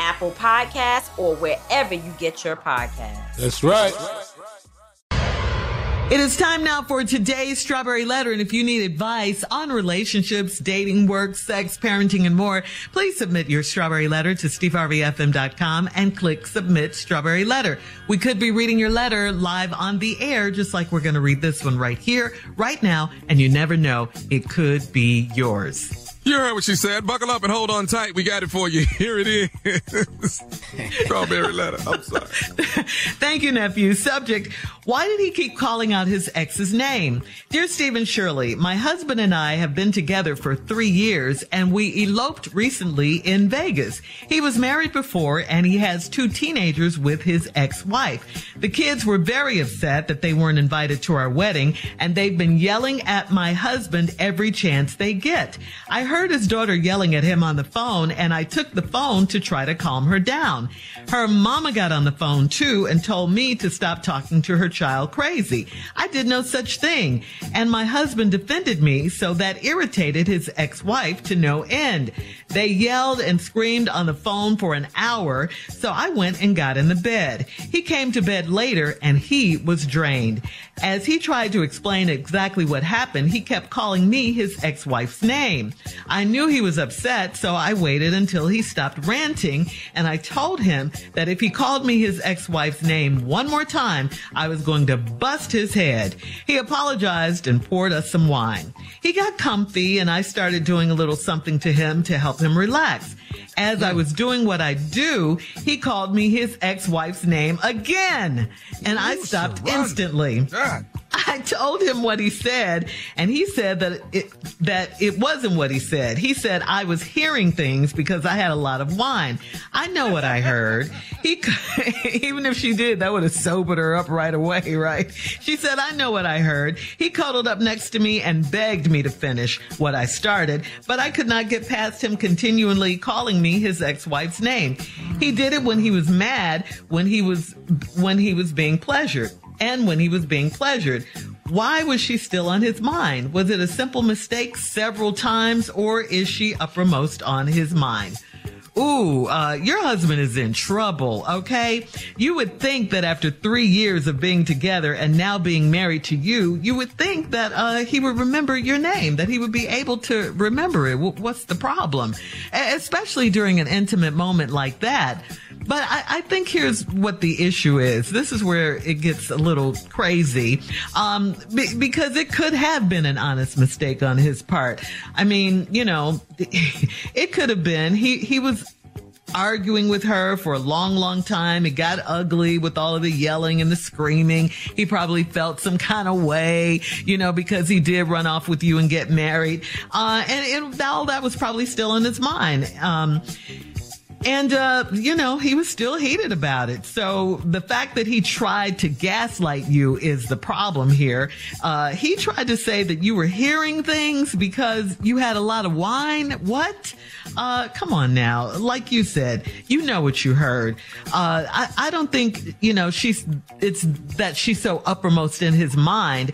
Apple Podcasts, or wherever you get your podcasts. That's right. It is time now for today's Strawberry Letter. And if you need advice on relationships, dating, work, sex, parenting, and more, please submit your Strawberry Letter to steveharveyfm.com and click Submit Strawberry Letter. We could be reading your letter live on the air, just like we're going to read this one right here, right now. And you never know, it could be yours. You heard what she said. Buckle up and hold on tight. We got it for you. Here it is. Strawberry letter. I'm sorry. Thank you, nephew. Subject. Why did he keep calling out his ex's name? Dear Stephen Shirley, my husband and I have been together for three years and we eloped recently in Vegas. He was married before and he has two teenagers with his ex-wife. The kids were very upset that they weren't invited to our wedding and they've been yelling at my husband every chance they get. I heard his daughter yelling at him on the phone and I took the phone to try to calm her down. Her mama got on the phone too and told me to stop talking to her child crazy. I did no such thing. And my husband defended me, so that irritated his ex-wife to no end. They yelled and screamed on the phone for an hour, so I went and got in the bed. He came to bed later and he was drained. As he tried to explain exactly what happened, he kept calling me his ex-wife's name. I knew he was upset, so I waited until he stopped ranting and I told him that if he called me his ex-wife's name one more time, I was going to bust his head. He apologized and poured us some wine. He got comfy and I started doing a little something to him to help him relax. As I was doing what I do, he called me his ex-wife's name again and I stopped instantly. I told him what he said, and he said that it that it wasn't what he said. He said I was hearing things because I had a lot of wine. I know what I heard. He even if she did, that would have sobered her up right away, right? She said I know what I heard. He cuddled up next to me and begged me to finish what I started, but I could not get past him continually calling me his ex-wife's name. He did it when he was mad, when he was when he was being pleasured and when he was being pleasured. Why was she still on his mind? Was it a simple mistake several times or is she uppermost on his mind? Ooh, uh, your husband is in trouble, okay? You would think that after three years of being together and now being married to you, you would think that, uh, he would remember your name, that he would be able to remember it. What's the problem? Especially during an intimate moment like that. But I, I, think here's what the issue is. This is where it gets a little crazy, um, be, because it could have been an honest mistake on his part. I mean, you know, it could have been. He he was arguing with her for a long, long time. It got ugly with all of the yelling and the screaming. He probably felt some kind of way, you know, because he did run off with you and get married. Uh, and, and all that was probably still in his mind. Um, and, uh, you know, he was still heated about it. So the fact that he tried to gaslight you is the problem here. Uh, he tried to say that you were hearing things because you had a lot of wine. What? Uh, come on now. Like you said, you know what you heard. Uh, I, I don't think, you know, she's, it's that she's so uppermost in his mind.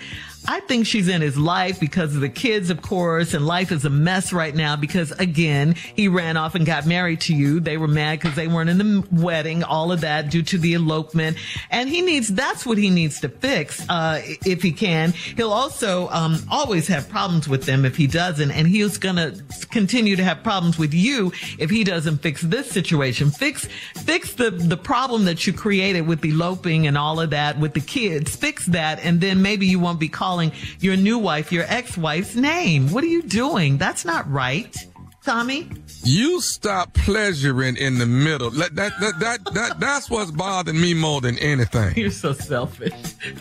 I think she's in his life because of the kids, of course, and life is a mess right now because again, he ran off and got married to you. They were mad because they weren't in the wedding, all of that due to the elopement. And he needs, that's what he needs to fix, uh, if he can. He'll also, um, always have problems with them if he doesn't. And he's to continue to have problems with you if he doesn't fix this situation. Fix, fix the, the problem that you created with eloping and all of that with the kids. Fix that. And then maybe you won't be calling calling your new wife your ex-wife's name. What are you doing? That's not right. Tommy? You stop pleasuring in the middle. That, that, that, that, that, that's what's bothering me more than anything. You're so selfish.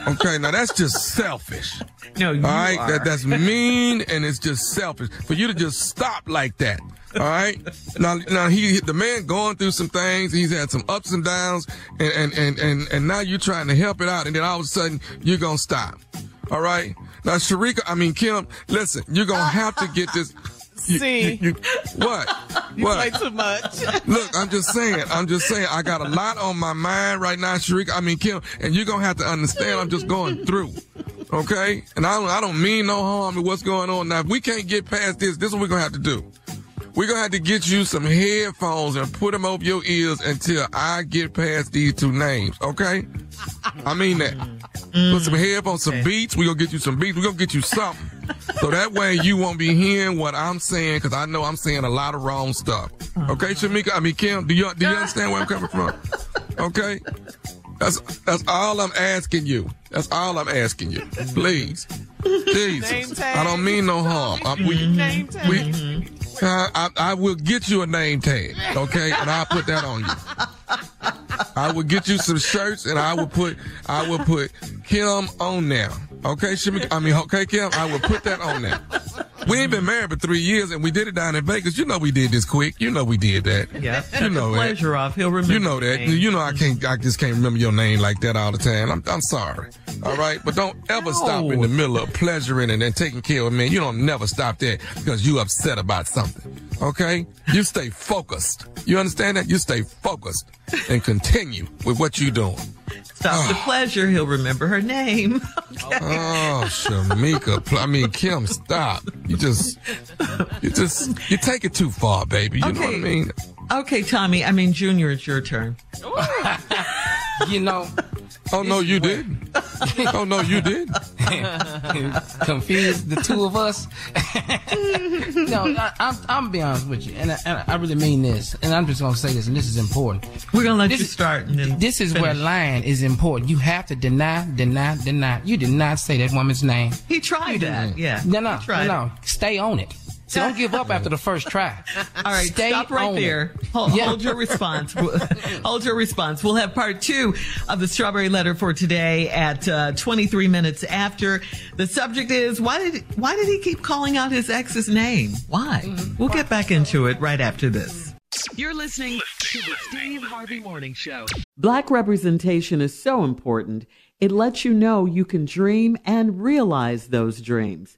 Okay, now that's just selfish. No, you All right, are. that, that's mean and it's just selfish for you to just stop like that. All right. Now, now he, the man going through some things. He's had some ups and downs and, and, and, and, and now you're trying to help it out. And then all of a sudden you're going to stop. All right. Now, Sharika, I mean, Kim, listen, you're going to have to get this. You, See? you- you- what? You what? play too much. Look, I'm just saying. I'm just saying. I got a lot on my mind right now, Sharika. I mean, Kim, and you're gonna have to understand. I'm just going through. Okay, and I don't. I don't mean no harm to what's going on. Now, if we can't get past this, this is what we're gonna have to do. We're gonna have to get you some headphones and put them over your ears until I get past these two names. Okay? I mean that. Put some headphones, some beats. We're gonna get you some beats. We're gonna get you something. So that way you won't be hearing what I'm saying, because I know I'm saying a lot of wrong stuff. Okay, Shamika? I mean, Kim, do you do you understand where I'm coming from? Okay? That's that's all I'm asking you. That's all I'm asking you. Please. Jesus. Name. I don't mean no harm. I, we, Name tag. we, uh, I, I will get you a name tag, okay, and I'll put that on you. I will get you some shirts, and I will put I will put Kim on there, okay, Shimmy. I mean, okay, Kim. I will put that on there. We ain't been married for three years, and we did it down in Vegas. You know we did this quick. You know we did that. Yeah. You know that. Pleasure off. He'll remember. You know that. You know I can't. I just can't remember your name like that all the time. I'm. I'm sorry. All right, but don't ever stop in the middle of pleasuring and then taking care of a man. You don't never stop that because you upset about something. Okay, you stay focused. You understand that? You stay focused and continue with what you're doing. Stop the ah. pleasure. He'll remember her name. Okay. Oh, Shamika. I mean, Kim, stop. You just, you just, you take it too far, baby. You know what I mean? okay, Tommy. I mean, Junior, it's your turn. You know, Oh, oh no, you did. Oh no, you did. Confused the two of us. no, I, I'm, I'm be honest with you, and I, and I really mean this, and I'm just gonna say this, and this is important. We're gonna let This you start. And then This is where lying is important. You have to deny, deny, deny. You did not say that woman's name. he tried that. Yeah. No, no, He tried no, no. Stay on it. So don't give up after the first try. All right, Stay stop right on there. Hold, Yeah. hold your response. hold your response. We'll have part two of the strawberry letter for today at uh, 23 minutes after. The subject is why did why did he keep calling out his ex's name? Why? Mm-hmm. We'll get back into it right after this. You're listening to the Steve Harvey Morning Show. Black representation is so important. It lets you know you can dream and realize those dreams.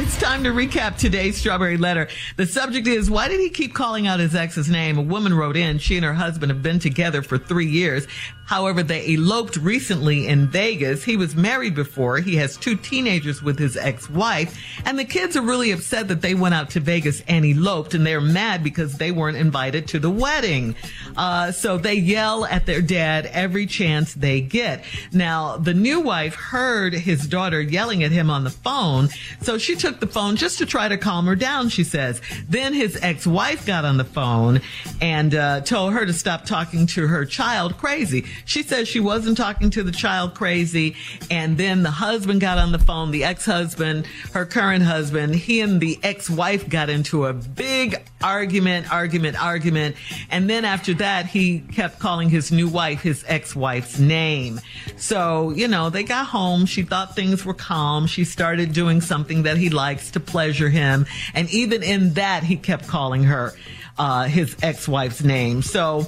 It's time to recap today's Strawberry Letter. The subject is why did he keep calling out his ex's name? A woman wrote in. She and her husband have been together for three years. However, they eloped recently in Vegas. He was married before. He has two teenagers with his ex-wife, and the kids are really upset that they went out to Vegas and eloped, and they're mad because they weren't invited to the wedding. Uh, so they yell at their dad every chance they get. Now, the new wife heard his daughter yelling at him on the phone, so she took the phone just to try to calm her down. She says. Then his ex-wife got on the phone and uh, told her to stop talking to her child crazy. She says she wasn't talking to the child crazy. And then the husband got on the phone, the ex-husband, her current husband, he and the ex-wife got into a big argument, argument, argument. And then after that, he kept calling his new wife his ex-wife's name. So, you know, they got home. She thought things were calm. She started doing something that he likes to pleasure him. And even in that, he kept calling her, uh, his ex-wife's name. So,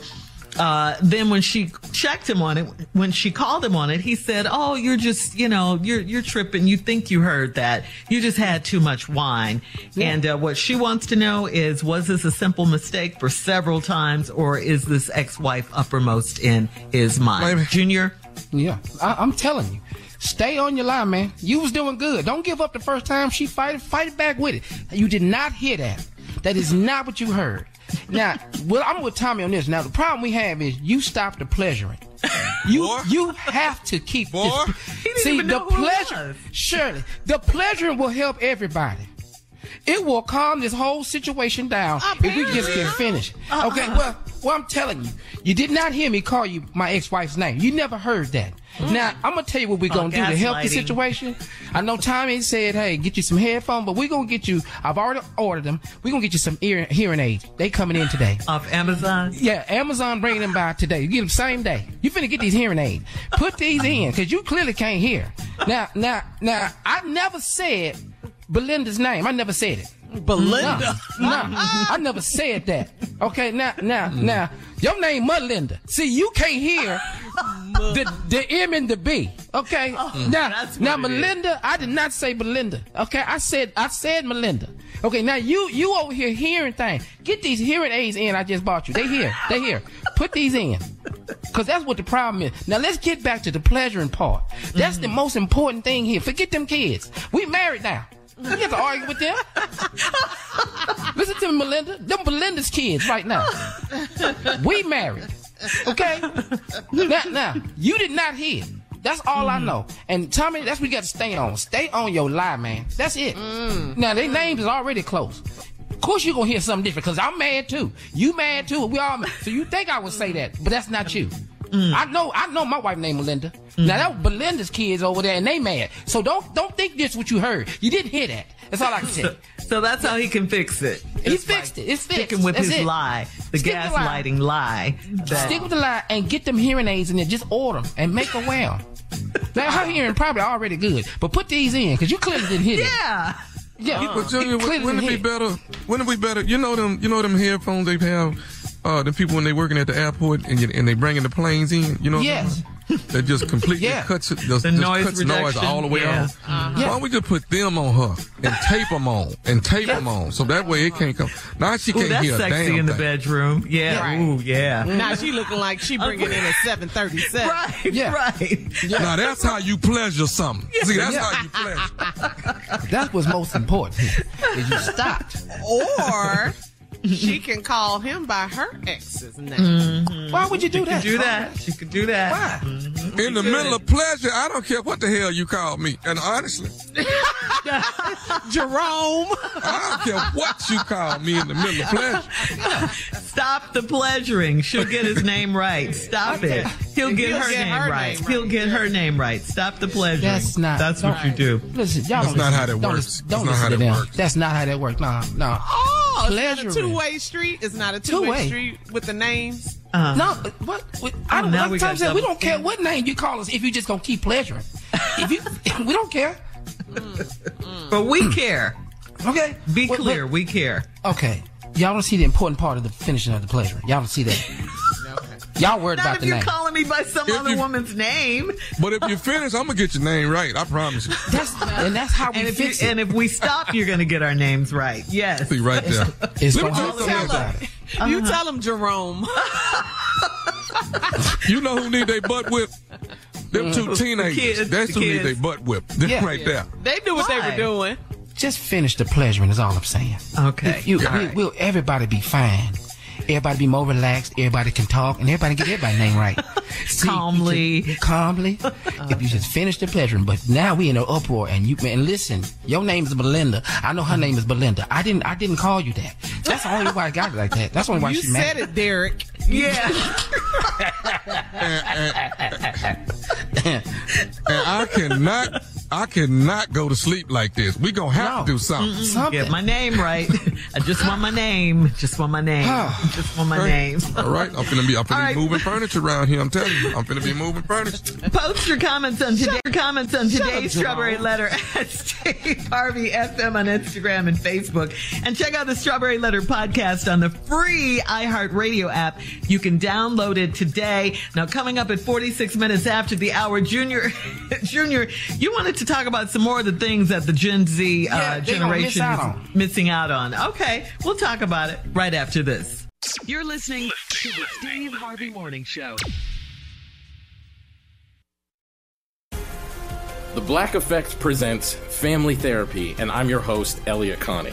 uh, then when she checked him on it, when she called him on it, he said, "Oh, you're just, you know, you're you're tripping. You think you heard that? You just had too much wine." Yeah. And uh, what she wants to know is, was this a simple mistake for several times, or is this ex-wife uppermost in his mind? Junior, yeah, I, am telling you. Stay on your line, man. You was doing good. Don't give up the first time she fight fight it back with it. You did not hear that. That is not what you heard. Now, well, I'm with Tommy on this. Now, the problem we have is you stop the pleasuring. You you have to keep Boy. this. See even the who pleasure. was. Shirley, the pleasure will help everybody. It will calm this whole situation down if we just can finish. Uh-uh. Okay, well, well, I'm telling you, you did not hear me call you my ex-wife's name. You never heard that. Mm. Now, I'm gonna tell you what we're Oh, gonna do to help the situation. I know Tommy said, "Hey, get you some headphones," but we're gonna get you. I've already ordered them. We're gonna get you some ear, hearing aids. They coming in today. Off Amazon? Yeah, Amazon bringing them by today. You get them same day. You finna get these hearing aids. Put these in, cause you clearly can't hear. Now, now, now, I never said Belinda's name. I never said it. Belinda? No, no, I never said that. Okay, now, now, mm. now, your name Melinda. See, you can't hear the the M and the B. Okay, oh, now, now, what it is. Melinda, I did not say Belinda. Okay, I said I said Melinda. Okay, now you you over here hearing things. Get these hearing aids in. I just bought you. They here. They here. Put these in. Cause that's what the problem is. Now let's get back to the pleasuring part. That's the mm. most important thing here. Forget them kids. We married now. You have to argue with them. Listen to me, Melinda. Them Melinda's kids right now. We married. Okay? Now, now, you did not hear. That's all I mm. know. And Tommy, that's what you got to stay on. Stay on your lie, man. That's it. Mm. Now, their names is already close. Of course you're going to hear something different because I'm mad too. You mad too. We all mad. So you think I would say that, but that's not you. Mm. I know I know my wife named Melinda. Mm. Now that was Belinda's kids over there and they mad. So don't don't think this what you heard. You didn't hear that. That's all I can say. So that's how he can fix it. He fixed it. It's fixed. Sticking with That's his it. lie, the Stick with the lie. gaslighting lie. that- Stick with the lie and get them hearing aids in there. Just order them and make her wear 'em. Now her hearing probably already good, but put these in because you clearly didn't hear it. yeah. Yeah, But Junior, you wou- wouldn't it be didn't better? Wouldn't it be better? You know them. You know them headphones they have. Uh, the people when they working at the airport and, you, and they bringing the planes in. You know. what Yes. talking? That just completely Yeah. cuts it. Just, The just noise cuts noise all the way yeah. off. Yeah. Why don't we just put them on her and tape them on and tape them on so that way it can't come. Now she can't that's hear a sexy damn in the thing. bedroom. Yeah. Right. Ooh, yeah. Now she looking like she bringing in a 737. Right. Yeah. Right. Now that's how you pleasure something. See, that's Yeah. how you pleasure. That's what's most important. here, Is you stopped. Or she can call him by her ex's name. Mm-hmm. Why would you do She that? could do that. She could do that. Why? Mm-hmm. In the middle of pleasure, I don't care what the hell you call me. And honestly, Jerome. I don't care what you call me in the middle of pleasure. Stop the pleasuring. She'll get his name right. Stop it. He'll get He'll her get name her right. name He'll get her name right. Stop the pleasuring. That's not- That's what you do. Listen, y'all That's don't not listen- how that don't works. listen- That's Don't how listen to that them. works. That's not how that works. No, no. Oh, it's not a two-way street. It's not a two-way, Two-way. street with the names. Uh, No, what? what I don't. now like we Tom said, we don't care what name you call us if you just gonna keep pleasuring. if you, we don't care. but we care. Okay. Be But- clear. we care. okay. Y'all don't see the important part of the finishing of the pleasure. Y'all don't see that. Y'all worried Not about if you're calling me by some If other you- woman's name. But if you finish, I'm gonna get your name right. I promise you. That's and that's how we And if, you, fix it. and if we stop, you're going to get our names right. Yes. See right there. it's Let me gonna tell be you uh-huh. Tell something. her. You tell him Jerome. You know who need their butt whipped? Them two The teenagers. kids, That's the who need kids. their butt whipped. Them Yeah. right there. They knew what they were doing. just finish the pleasuring. Is all I'm saying. Okay. You, All we, right. will everybody be fine. Everybody be more relaxed. Everybody can talk, and everybody get everybody's name right. See, Calmly. just- calmly. if you just finish the pleasuring, but now we in an uproar, and you man, listen. Your name is Belinda. I know her name is Belinda. I didn't. I didn't call you that. That's the only why I got it like that. That's the only why You she said mad. it, Derek. Yeah. And I cannot, I cannot go to sleep like this. We gonna have No. to do something. Something. Get my name right. I just want my name. Just want my name. just want my name. All right, I'm gonna be, I'm gonna be right. moving furniture around here. I'm telling you, I'm gonna be moving furniture. Post your comments on today's comments on today's Strawberry Letter at Steve Harvey FM on Instagram and Facebook, and check out the Strawberry Letter podcast on the free iHeartRadio app. You can download it today. Now, coming up at 46 minutes after the hour, Junior, Junior, you wanted to talk about some more of the things that the Gen Z uh, Yeah, they gonna miss generation out is on. missing out on. Okay, we'll talk about it right after this. You're listening to the Steve Harvey Morning Show. The Black Effect presents Family Therapy, and I'm your host, Elliott Connie.